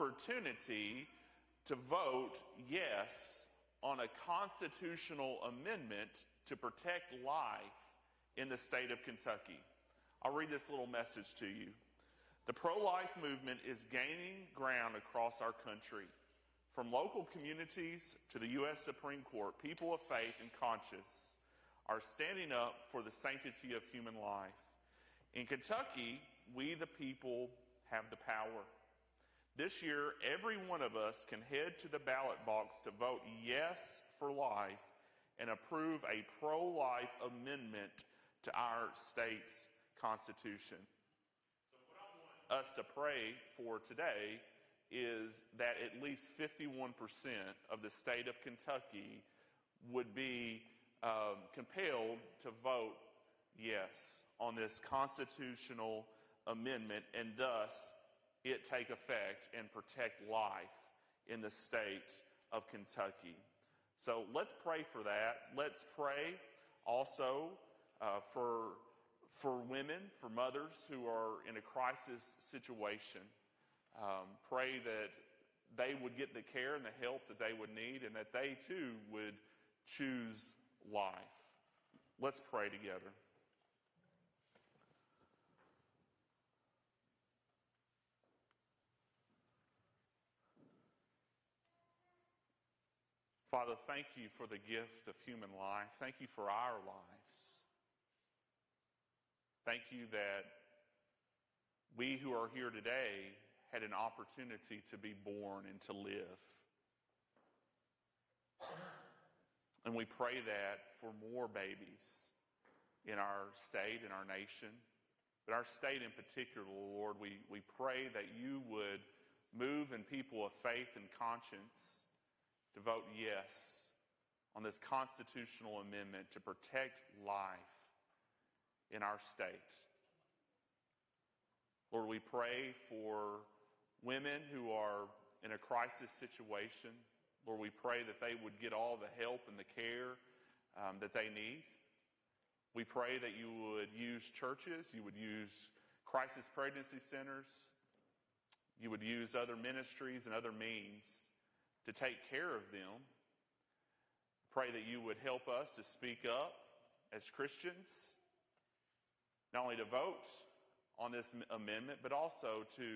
opportunity to vote yes on a constitutional amendment to protect life in the state of Kentucky. I'll read this little message to you. The pro life movement is gaining ground across our country. From local communities to the U.S. Supreme Court, people of faith and conscience are standing up for the sanctity of human life. In Kentucky, we the people have the power. This year, every one of us can head to the ballot box to vote yes for life and approve a pro life amendment to our state's constitution. So, what I want us to pray for today is that at least 51% of the state of Kentucky would be um, compelled to vote yes on this constitutional amendment and thus it take effect and protect life in the state of Kentucky. So let's pray for that. Let's pray also uh, for, for women, for mothers who are in a crisis situation. Um, pray that they would get the care and the help that they would need and that they too would choose life. Let's pray together. Father, thank you for the gift of human life. Thank you for our lives. Thank you that we who are here today had an opportunity to be born and to live. And we pray that for more babies in our state, in our nation, but our state in particular, Lord, we, we pray that you would move in people of faith and conscience to vote yes on this constitutional amendment to protect life in our state. Lord, we pray for women who are in a crisis situation. Lord, we pray that they would get all the help and the care um, that they need. We pray that you would use churches, you would use crisis pregnancy centers, you would use other ministries and other means to take care of them. Pray that you would help us to speak up as Christians, not only to vote on this amendment, but also to,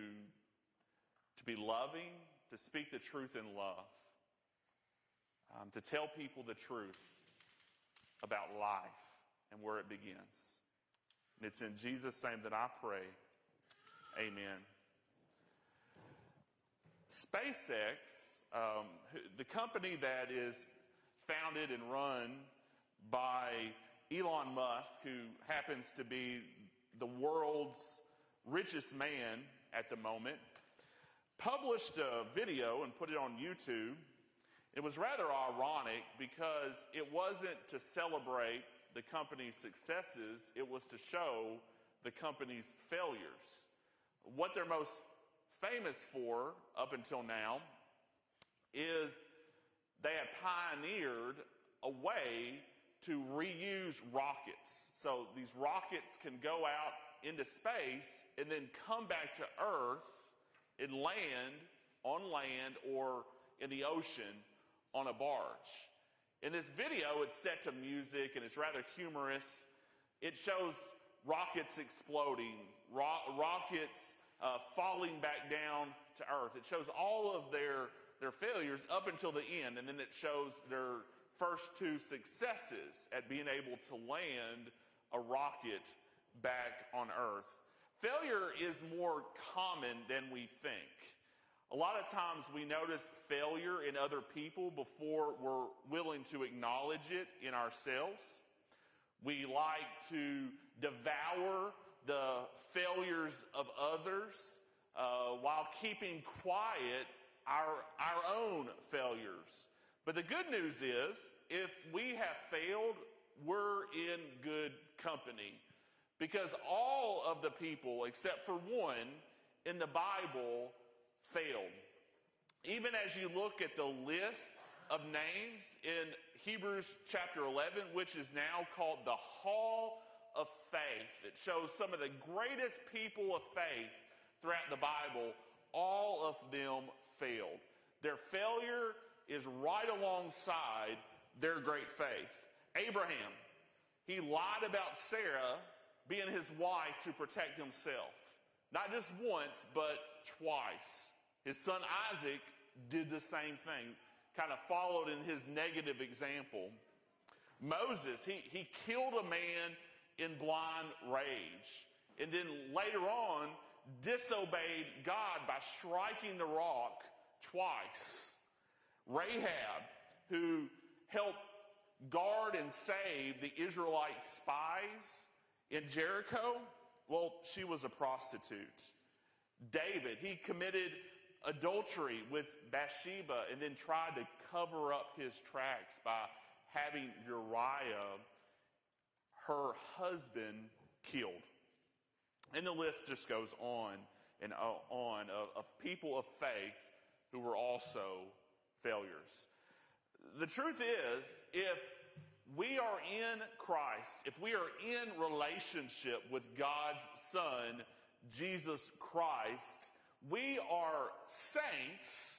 to be loving, to speak the truth in love, um, to tell people the truth about life and where it begins. And it's in Jesus' name that I pray. Amen. SpaceX um, the company that is founded and run by Elon Musk, who happens to be the world's richest man at the moment, published a video and put it on YouTube. It was rather ironic because it wasn't to celebrate the company's successes, it was to show the company's failures. What they're most famous for up until now is they have pioneered a way to reuse rockets. So these rockets can go out into space and then come back to Earth and land on land or in the ocean on a barge. In this video, it's set to music and it's rather humorous. It shows rockets exploding, ro- rockets uh, falling back down to Earth. It shows all of their their failures up until the end, and then it shows their first two successes at being able to land a rocket back on Earth. Failure is more common than we think. A lot of times we notice failure in other people before we're willing to acknowledge it in ourselves. We like to devour the failures of others uh, while keeping quiet our, our own failures. But the good news is, if we have failed, we're in good company. Because all of the people, except for one, in the Bible failed. Even as you look at the list of names in Hebrews chapter 11, which is now called the Hall of Faith, it shows some of the greatest people of faith throughout the Bible all of them failed. Their failure is right alongside their great faith. Abraham, he lied about Sarah being his wife to protect himself. Not just once, but twice. His son Isaac did the same thing, kind of followed in his negative example. Moses, he, he killed a man in blind rage. And then later on, disobeyed God by striking the rock twice. Rahab, who helped guard and save the Israelite spies in Jericho, well, she was a prostitute. David, he committed adultery with Bathsheba and then tried to cover up his tracks by having Uriah, her husband, killed. And the list just goes on and uh, on of, of people of faith who were also failures. The truth is, if we are in Christ, if we are in relationship with God's Son, Jesus Christ, we are saints,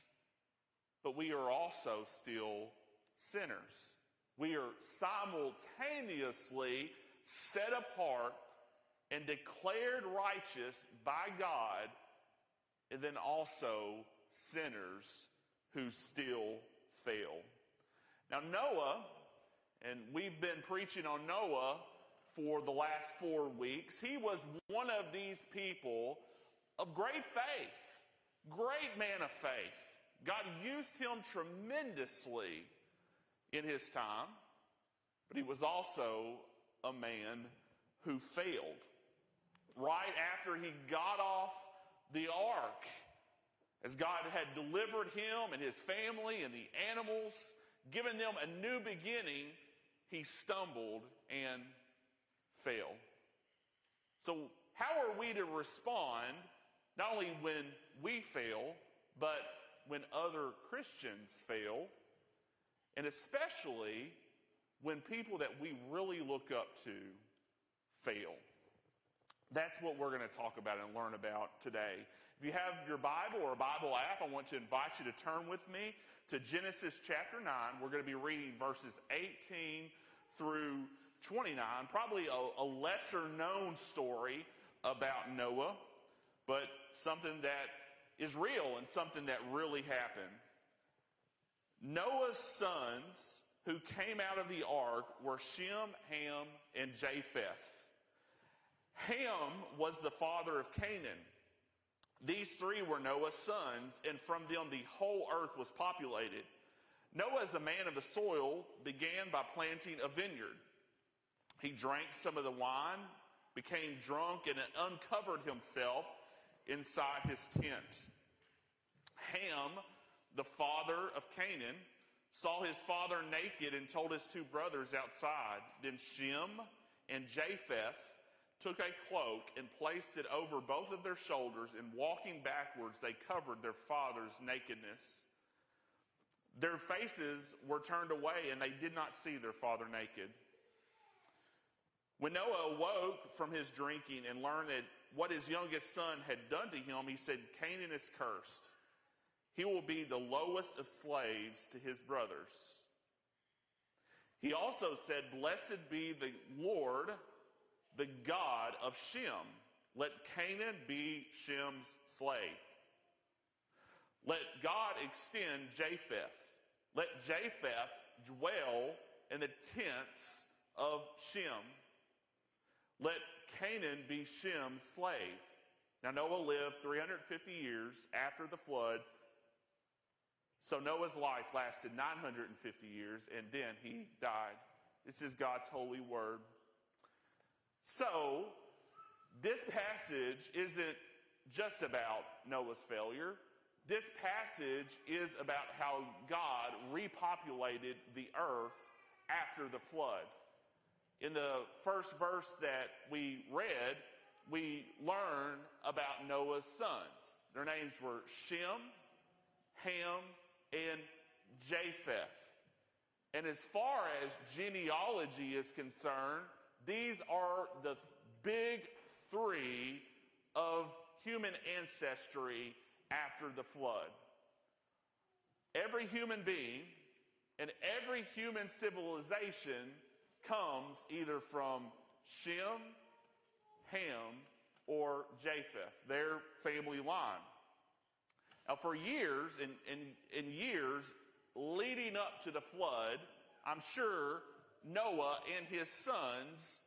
but we are also still sinners. We are simultaneously set apart and declared righteous by God, and then also sinners who still fail. Now, Noah, and we've been preaching on Noah for the last four weeks, he was one of these people of great faith, great man of faith. God used him tremendously in his time, but he was also a man who failed. Right after he got off the ark, as God had delivered him and his family and the animals, given them a new beginning, he stumbled and fell. So, how are we to respond not only when we fail, but when other Christians fail, and especially when people that we really look up to fail? That's what we're going to talk about and learn about today. If you have your Bible or a Bible app, I want to invite you to turn with me to Genesis chapter 9. We're going to be reading verses 18 through 29, probably a, a lesser known story about Noah, but something that is real and something that really happened. Noah's sons who came out of the ark were Shem, Ham, and Japheth. Ham was the father of Canaan. These three were Noah's sons, and from them the whole earth was populated. Noah, as a man of the soil, began by planting a vineyard. He drank some of the wine, became drunk, and uncovered himself inside his tent. Ham, the father of Canaan, saw his father naked and told his two brothers outside. Then Shem and Japheth took a cloak and placed it over both of their shoulders, and walking backwards, they covered their father's nakedness. Their faces were turned away, and they did not see their father naked. When Noah awoke from his drinking and learned that what his youngest son had done to him, he said, Canaan is cursed. He will be the lowest of slaves to his brothers. He also said, Blessed be the Lord the God of Shem. Let Canaan be Shem's slave. Let God extend Japheth. Let Japheth dwell in the tents of Shem. Let Canaan be Shem's slave. Now, Noah lived 350 years after the flood. So Noah's life lasted 950 years, and then he died. This is God's holy word. So, this passage isn't just about Noah's failure. This passage is about how God repopulated the earth after the flood. In the first verse that we read, we learn about Noah's sons. Their names were Shem, Ham, and Japheth. And as far as genealogy is concerned, these are the big three of human ancestry after the flood. Every human being and every human civilization comes either from Shem, Ham, or Japheth, their family line. Now, for years and, years leading up to the flood, I'm sure Noah and his sons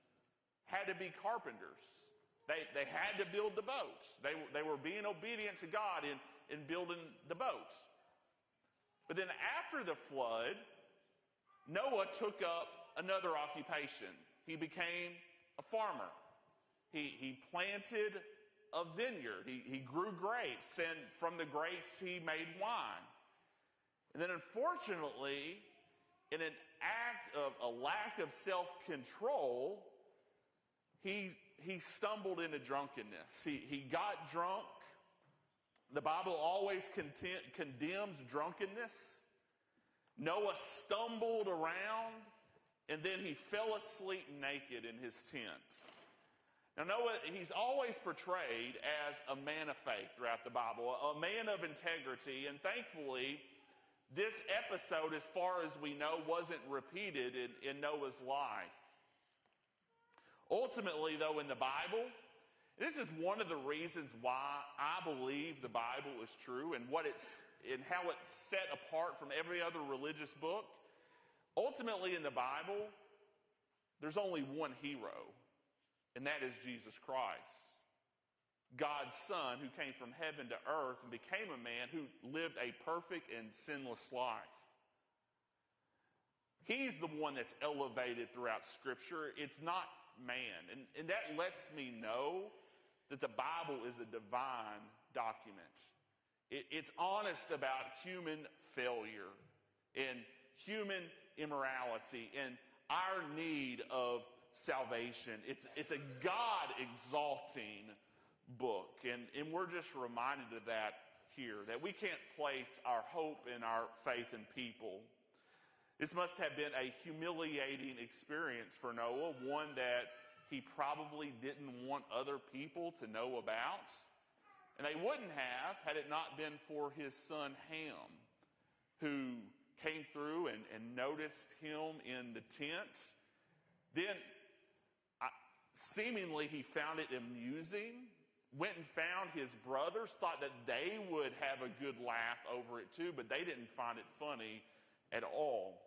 had to be carpenters. They, they had to build the boats. They, they were being obedient to God in, in building the boats. But then after the flood, Noah took up another occupation. He became a farmer. He, he planted a vineyard. He, he grew grapes, and from the grapes, he made wine. And then, unfortunately, in an act of a lack of self control, he, he stumbled into drunkenness. He, he got drunk. The Bible always condemns drunkenness. Noah stumbled around and then he fell asleep naked in his tent. Now, Noah, he's always portrayed as a man of faith throughout the Bible, a man of integrity, and thankfully, this episode, as far as we know, wasn't repeated in, in Noah's life. Ultimately, though, in the Bible, this is one of the reasons why I believe the Bible is true and what it's and how it's set apart from every other religious book. Ultimately, in the Bible, there's only one hero, and that is Jesus Christ. God's Son, who came from heaven to earth and became a man who lived a perfect and sinless life. He's the one that's elevated throughout Scripture. It's not man. And, and that lets me know that the Bible is a divine document. It, it's honest about human failure and human immorality and our need of salvation. It's, it's a God exalting book. And, and we're just reminded of that here, that we can't place our hope and our faith in people. This must have been a humiliating experience for Noah, one that he probably didn't want other people to know about. And they wouldn't have had it not been for his son Ham, who came through and, and noticed him in the tent. Then, I, seemingly, he found it amusing, went and found his brothers, thought that they would have a good laugh over it too, but they didn't find it funny at all.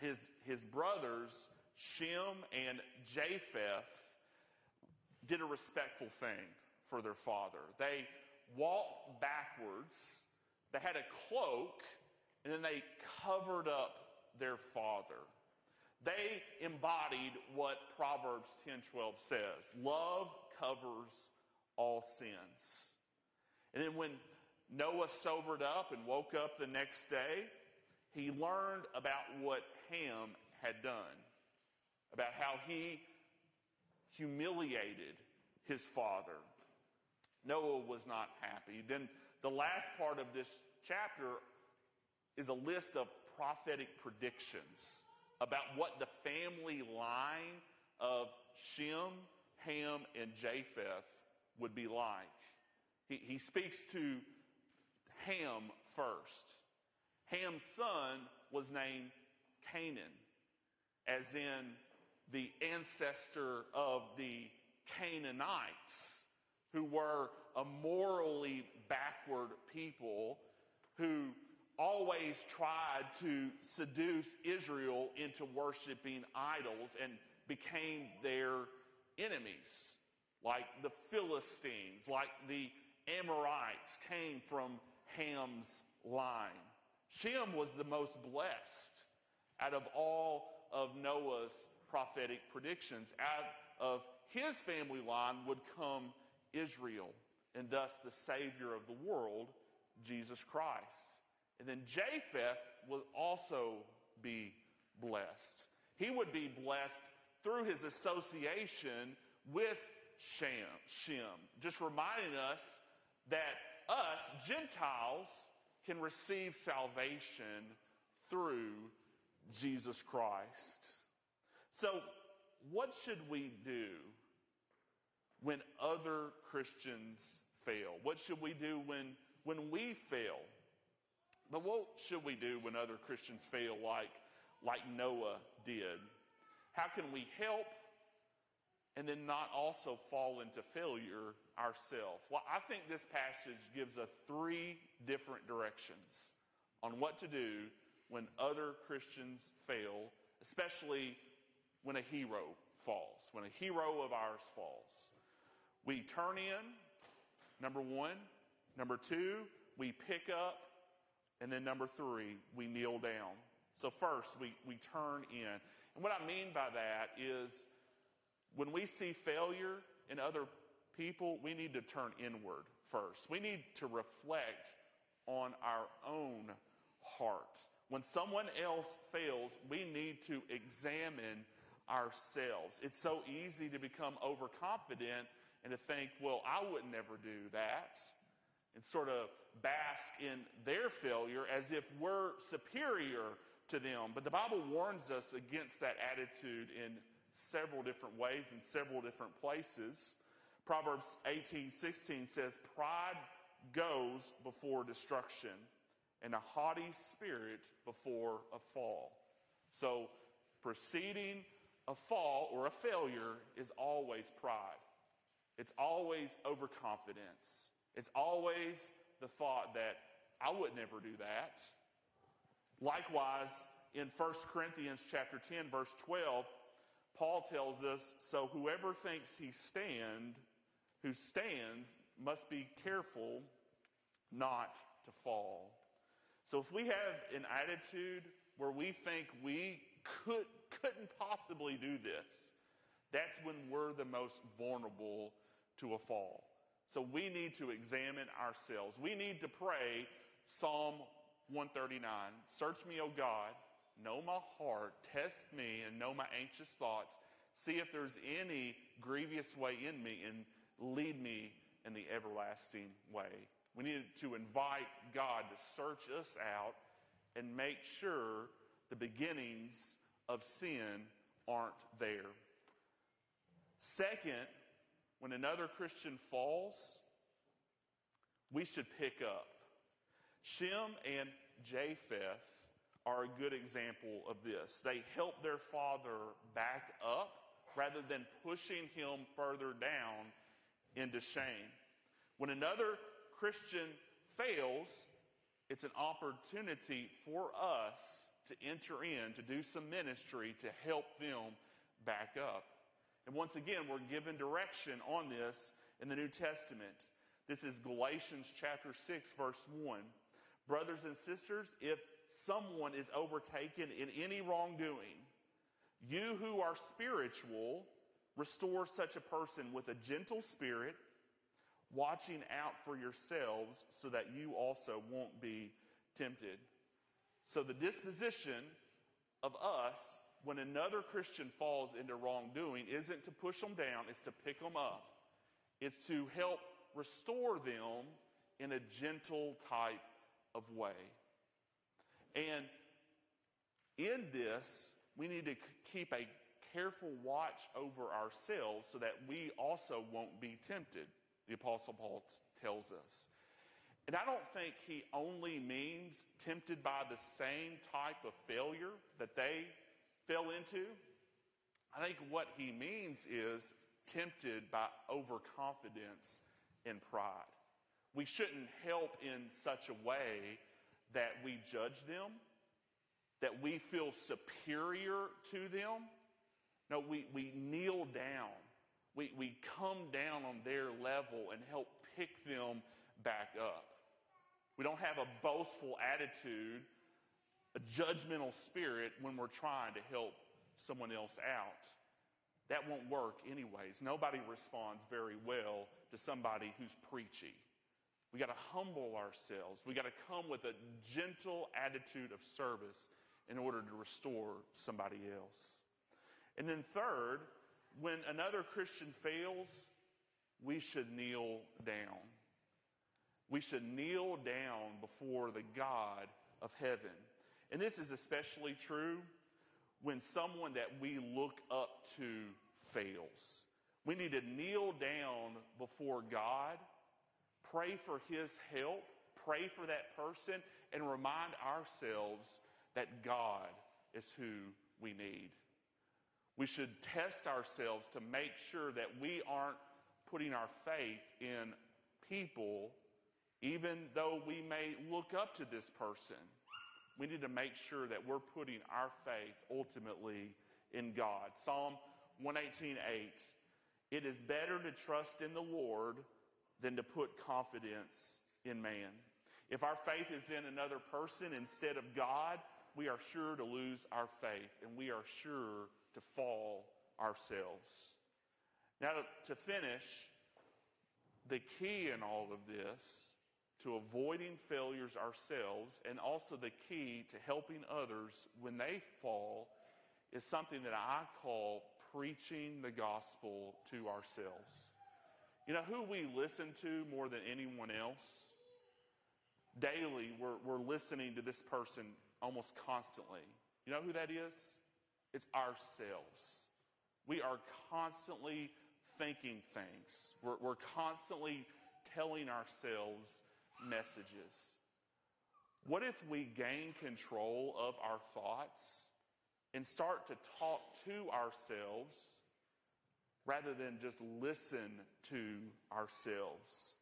His, his brothers, Shem and Japheth, did a respectful thing for their father. They walked backwards, they had a cloak, and then they covered up their father. They embodied what Proverbs 10:12 says. Love covers all sins. And then when Noah sobered up and woke up the next day, he learned about what Ham had done, about how he humiliated his father. Noah was not happy. Then the last part of this chapter is a list of prophetic predictions about what the family line of Shem, Ham, and Japheth would be like. He, he speaks to Ham first. Ham's son was named Canaan, as in the ancestor of the Canaanites who were a morally backward people who always tried to seduce Israel into worshiping idols and became their enemies, like the Philistines, like the Amorites came from Ham's line. Shem was the most blessed out of all of Noah's prophetic predictions. Out of his family line would come Israel, and thus the Savior of the world, Jesus Christ. And then Japheth would also be blessed. He would be blessed through his association with Shem, Shem, just reminding us that us, Gentiles, can receive salvation through Jesus Christ. So, what should we do when other Christians fail? What should we do when when we fail. But what should we do when other Christians fail like, like Noah did? How can we help and then not also fall into failure ourselves? Well, I think this passage gives us three different directions on what to do when other Christians fail, especially when a hero falls, when a hero of ours falls. We turn in, number one. Number two, we pick up. And then number three, we kneel down. So first, we, we turn in. And what I mean by that is when we see failure in other people, we need to turn inward first. We need to reflect on our own heart. When someone else fails, we need to examine ourselves. It's so easy to become overconfident and to think, well, I would never do that, and sort of bask in their failure as if we're superior to them. But the Bible warns us against that attitude in several different ways in several different places. Proverbs 18 16 says, Pride goes before destruction, and a haughty spirit before a fall. So, preceding a fall or a failure is always pride. It's always overconfidence. It's always the thought that I would never do that. Likewise, in 1 Corinthians chapter 10 verse 12, Paul tells us, so whoever thinks he stand, who stands must be careful not to fall. So if we have an attitude where we think we could couldn't possibly do this, that's when we're the most vulnerable to a fall. So we need to examine ourselves. We need to pray Psalm 139 Search me, O God, know my heart, test me, and know my anxious thoughts. See if there's any grievous way in me, and lead me in the everlasting way. We need to invite God to search us out and make sure the beginnings of sin aren't there. Second, when another Christian falls, we should pick up. Shem and Japheth are a good example of this. They help their father back up rather than pushing him further down into shame. When another Christian fails, it's an opportunity for us to enter in, to do some ministry to help them back up. And once again, we're given direction on this in the New Testament. This is Galatians chapter 6, verse 1. Brothers and sisters, if someone is overtaken in any wrongdoing, you who are spiritual, restore such a person with a gentle spirit, watching out for yourselves so that you also won't be tempted. So the disposition of us when another Christian falls into wrongdoing isn't to push them down, it's to pick them up. It's to help restore them in a gentle type of way. And in this, we need to keep a careful watch over ourselves so that we also won't be tempted, the Apostle Paul t- tells us. And I don't think he only means tempted by the same type of failure that they fell into. I think what he means is tempted by overconfidence and pride. We shouldn't help in such a way that we judge them, that we feel superior to them. No, we, we kneel down. We, we come down on their level and help pick them back up. We don't have a boastful attitude, a judgmental spirit when we're trying to help someone else out. That won't work, anyways. Nobody responds very well to somebody who's preachy. We got to humble ourselves. We got to come with a gentle attitude of service in order to restore somebody else. And then, third, when another Christian fails, we should kneel down. We should kneel down before the God of heaven. And this is especially true when someone that we look up to fails. We need to kneel down before God, pray for his help, pray for that person, and remind ourselves that God is who we need. We should test ourselves to make sure that we aren't putting our faith in people, even though we may look up to this person. We need to make sure that we're putting our faith ultimately in God. Psalm 118:8. It is better to trust in the Lord than to put confidence in man. If our faith is in another person instead of God, we are sure to lose our faith and we are sure to fall ourselves. Now, to finish, the key in all of this to avoiding failures ourselves and also the key to helping others when they fall is something that I call preaching the gospel to ourselves. You know who we listen to more than anyone else? Daily, we're, we're listening to this person almost constantly. You know who that is? It's ourselves. We are constantly thinking things, we're, we're constantly telling ourselves messages. What if we gain control of our thoughts and start to talk to ourselves rather than just listen to ourselves?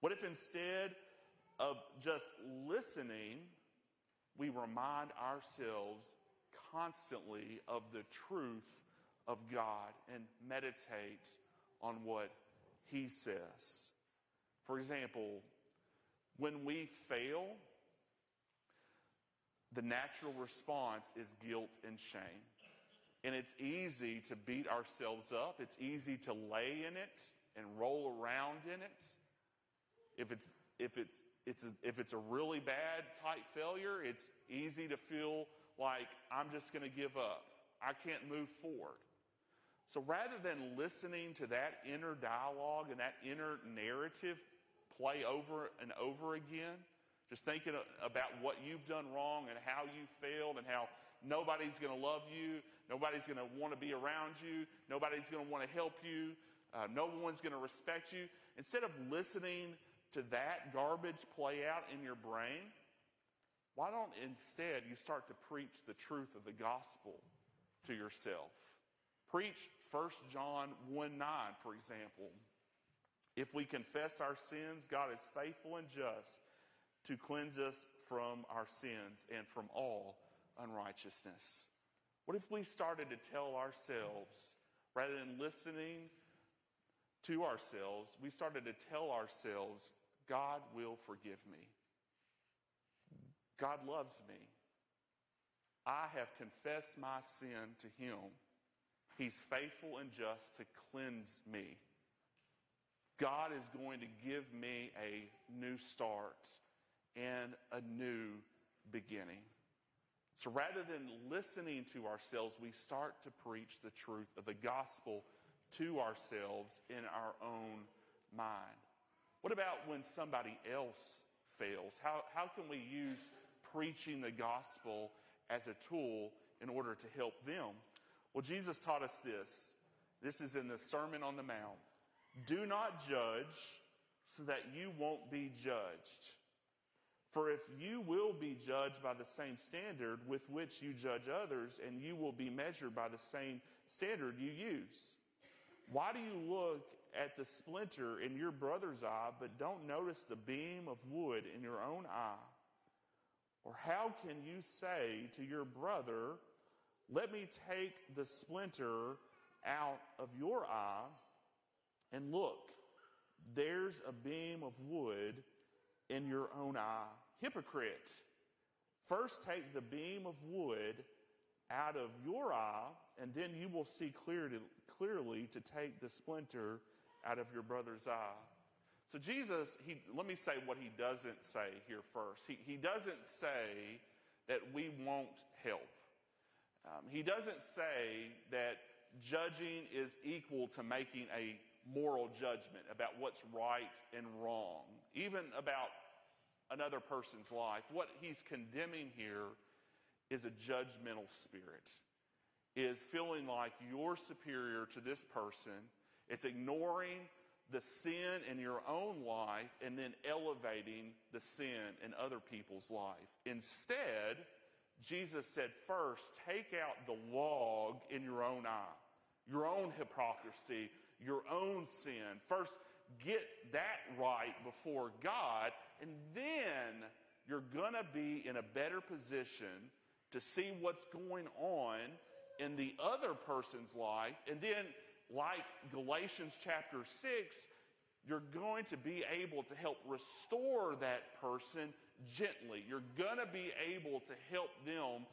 What if instead of just listening, we remind ourselves constantly of the truth of God and meditate on what He says? For example, when we fail, the natural response is guilt and shame. And it's easy to beat ourselves up. It's easy to lay in it and roll around in it. If it's, if it's, it's a, if it's a really bad type failure, it's easy to feel like I'm just going to give up. I can't move forward. So rather than listening to that inner dialogue and that inner narrative play over and over again, just thinking about what you've done wrong and how you failed and how nobody's going to love you, nobody's going to want to be around you, nobody's going to want to help you, uh, no one's going to respect you. Instead of listening to that garbage play out in your brain, why don't instead you start to preach the truth of the gospel to yourself? Preach 1 John 1 9, for example. If we confess our sins, God is faithful and just to cleanse us from our sins and from all unrighteousness. What if we started to tell ourselves, rather than listening to ourselves, we started to tell ourselves, God will forgive me. God loves me. I have confessed my sin to him. He's faithful and just to cleanse me. God is going to give me a new start and a new beginning. So rather than listening to ourselves, we start to preach the truth of the gospel to ourselves in our own mind. What about when somebody else fails? How, how can we use preaching the gospel as a tool in order to help them? Well, Jesus taught us this. This is in the Sermon on the Mount. Do not judge so that you won't be judged. For if you will be judged by the same standard with which you judge others, and you will be measured by the same standard you use. Why do you look at the splinter in your brother's eye, but don't notice the beam of wood in your own eye? Or how can you say to your brother, Let me take the splinter out of your eye? And look, there's a beam of wood in your own eye. Hypocrite, first take the beam of wood out of your eye, and then you will see clearly, clearly to take the splinter out of your brother's eye. So, Jesus, he, let me say what he doesn't say here first. He, he doesn't say that we won't help. Um, he doesn't say that judging is equal to making a moral judgment about what's right and wrong, even about another person's life. What he's condemning here is a judgmental spirit, is feeling like you're superior to this person. It's ignoring the sin in your own life and then elevating the sin in other people's life. Instead, Jesus said, first, take out the log in your own eye, your own hypocrisy, your own sin. First, get that right before God, and then you're going to be in a better position to see what's going on in the other person's life. And then, like Galatians chapter 6, you're going to be able to help restore that person gently. You're going to be able to help them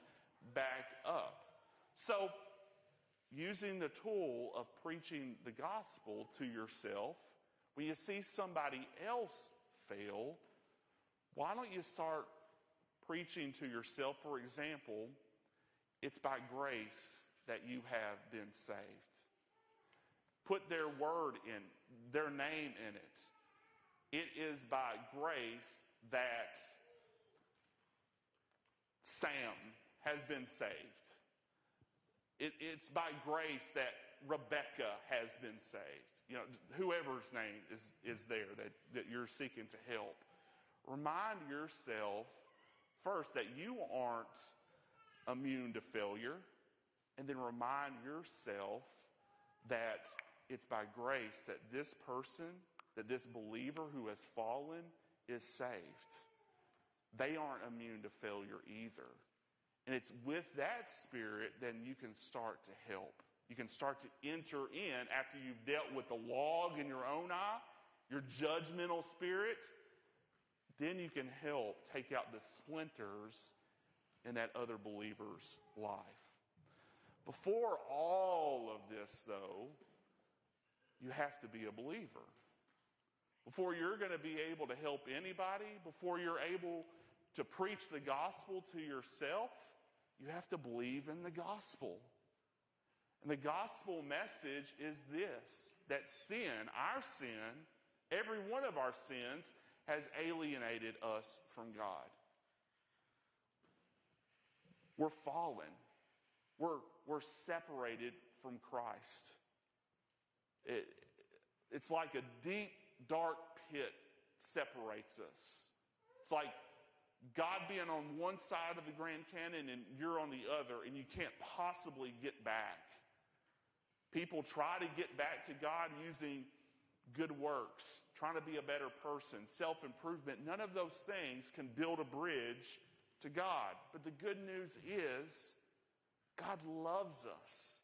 back up. So, using the tool of preaching the gospel to yourself, when you see somebody else fail, why don't you start preaching to yourself? For example, it's by grace that you have been saved. Put their word in, their name in it. It is by grace that Sam has been saved. It, it's by grace that Rebecca has been saved. You know, whoever's name is, is there that, that you're seeking to help. Remind yourself first that you aren't immune to failure, and then remind yourself that it's by grace that this person, that this believer who has fallen, is saved. They aren't immune to failure either. And it's with that spirit then you can start to help. You can start to enter in after you've dealt with the log in your own eye, your judgmental spirit. Then you can help take out the splinters in that other believer's life. Before all of this, though, you have to be a believer. Before you're going to be able to help anybody, before you're able to preach the gospel to yourself, you have to believe in the gospel. And the gospel message is this that sin, our sin, every one of our sins, has alienated us from God. We're fallen. We're, we're separated from Christ. It, it's like a deep, dark pit separates us. It's like God being on one side of the Grand Canyon and you're on the other, and you can't possibly get back. People try to get back to God using good works, trying to be a better person, self improvement. None of those things can build a bridge to God. But the good news is God loves us.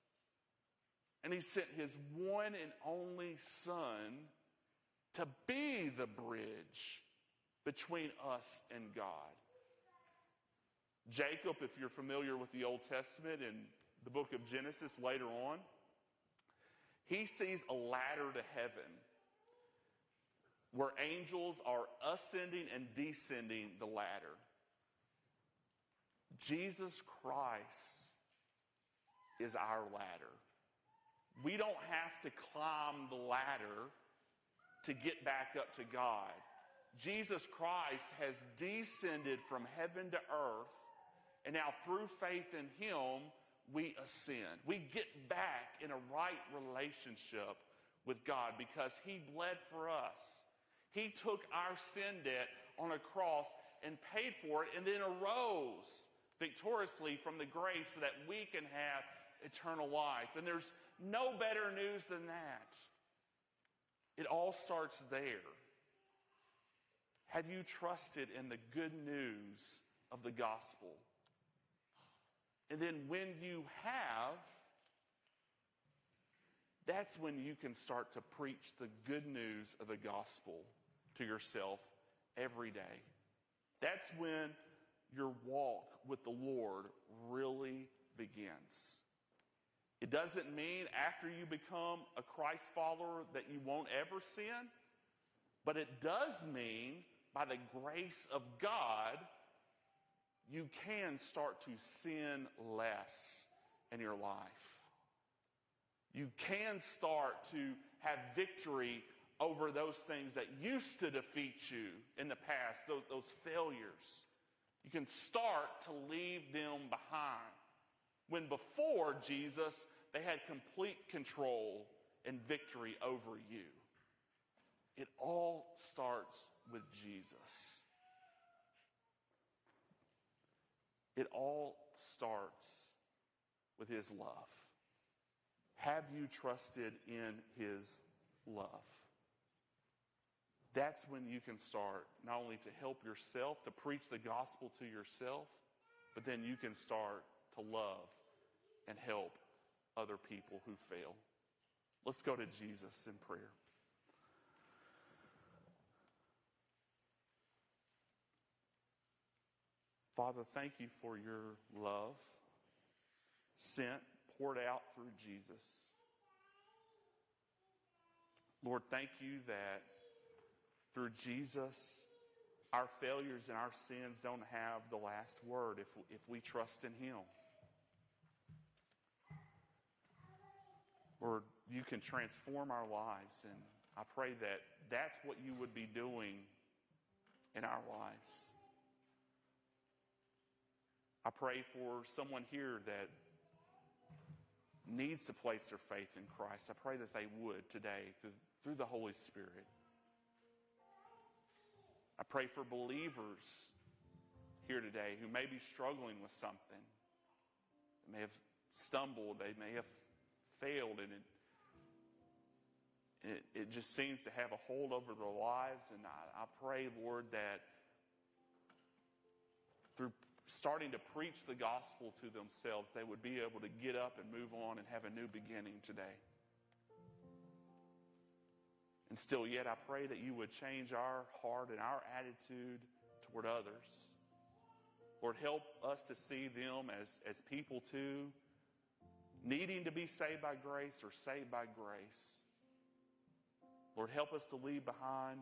And He sent His one and only Son to be the bridge between us and God. Jacob, if you're familiar with the Old Testament and the book of Genesis later on, he sees a ladder to heaven where angels are ascending and descending the ladder. Jesus Christ is our ladder. We don't have to climb the ladder to get back up to God. Jesus Christ has descended from heaven to earth, and now through faith in Him, we ascend. We get back in a right relationship with God because He bled for us. He took our sin debt on a cross and paid for it and then arose victoriously from the grave so that we can have eternal life. And there's no better news than that. It all starts there. Have you trusted in the good news of the gospel? And then when you have, that's when you can start to preach the good news of the gospel to yourself every day. That's when your walk with the Lord really begins. It doesn't mean after you become a Christ follower that you won't ever sin, but it does mean by the grace of God you can start to sin less in your life. You can start to have victory over those things that used to defeat you in the past, those, those failures. You can start to leave them behind. When before Jesus, they had complete control and victory over you. It all starts with Jesus. It all starts with his love. Have you trusted in his love? That's when you can start not only to help yourself, to preach the gospel to yourself, but then you can start to love and help other people who fail. Let's go to Jesus in prayer. Father, thank you for your love sent, poured out through Jesus. Lord, thank you that through Jesus, our failures and our sins don't have the last word if, if we trust in Him. Lord, you can transform our lives, and I pray that that's what you would be doing in our lives. I pray for someone here that needs to place their faith in Christ. I pray that they would today through, through the Holy Spirit. I pray for believers here today who may be struggling with something. They may have stumbled, they may have failed, and it, it, it just seems to have a hold over their lives. And I, I pray, Lord, that starting to preach the gospel to themselves, they would be able to get up and move on and have a new beginning today. And still, yet, I pray that you would change our heart and our attitude toward others. Lord, help us to see them as, as people too, needing to be saved by grace or saved by grace. Lord, help us to leave behind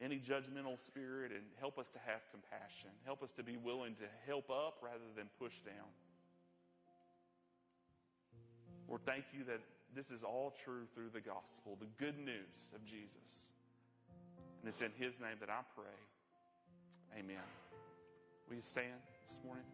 any judgmental spirit and help us to have compassion. Help us to be willing to help up rather than push down. Lord, thank you that this is all true through the gospel, the good news of Jesus. And it's in his name that I pray. Amen. Will you stand this morning?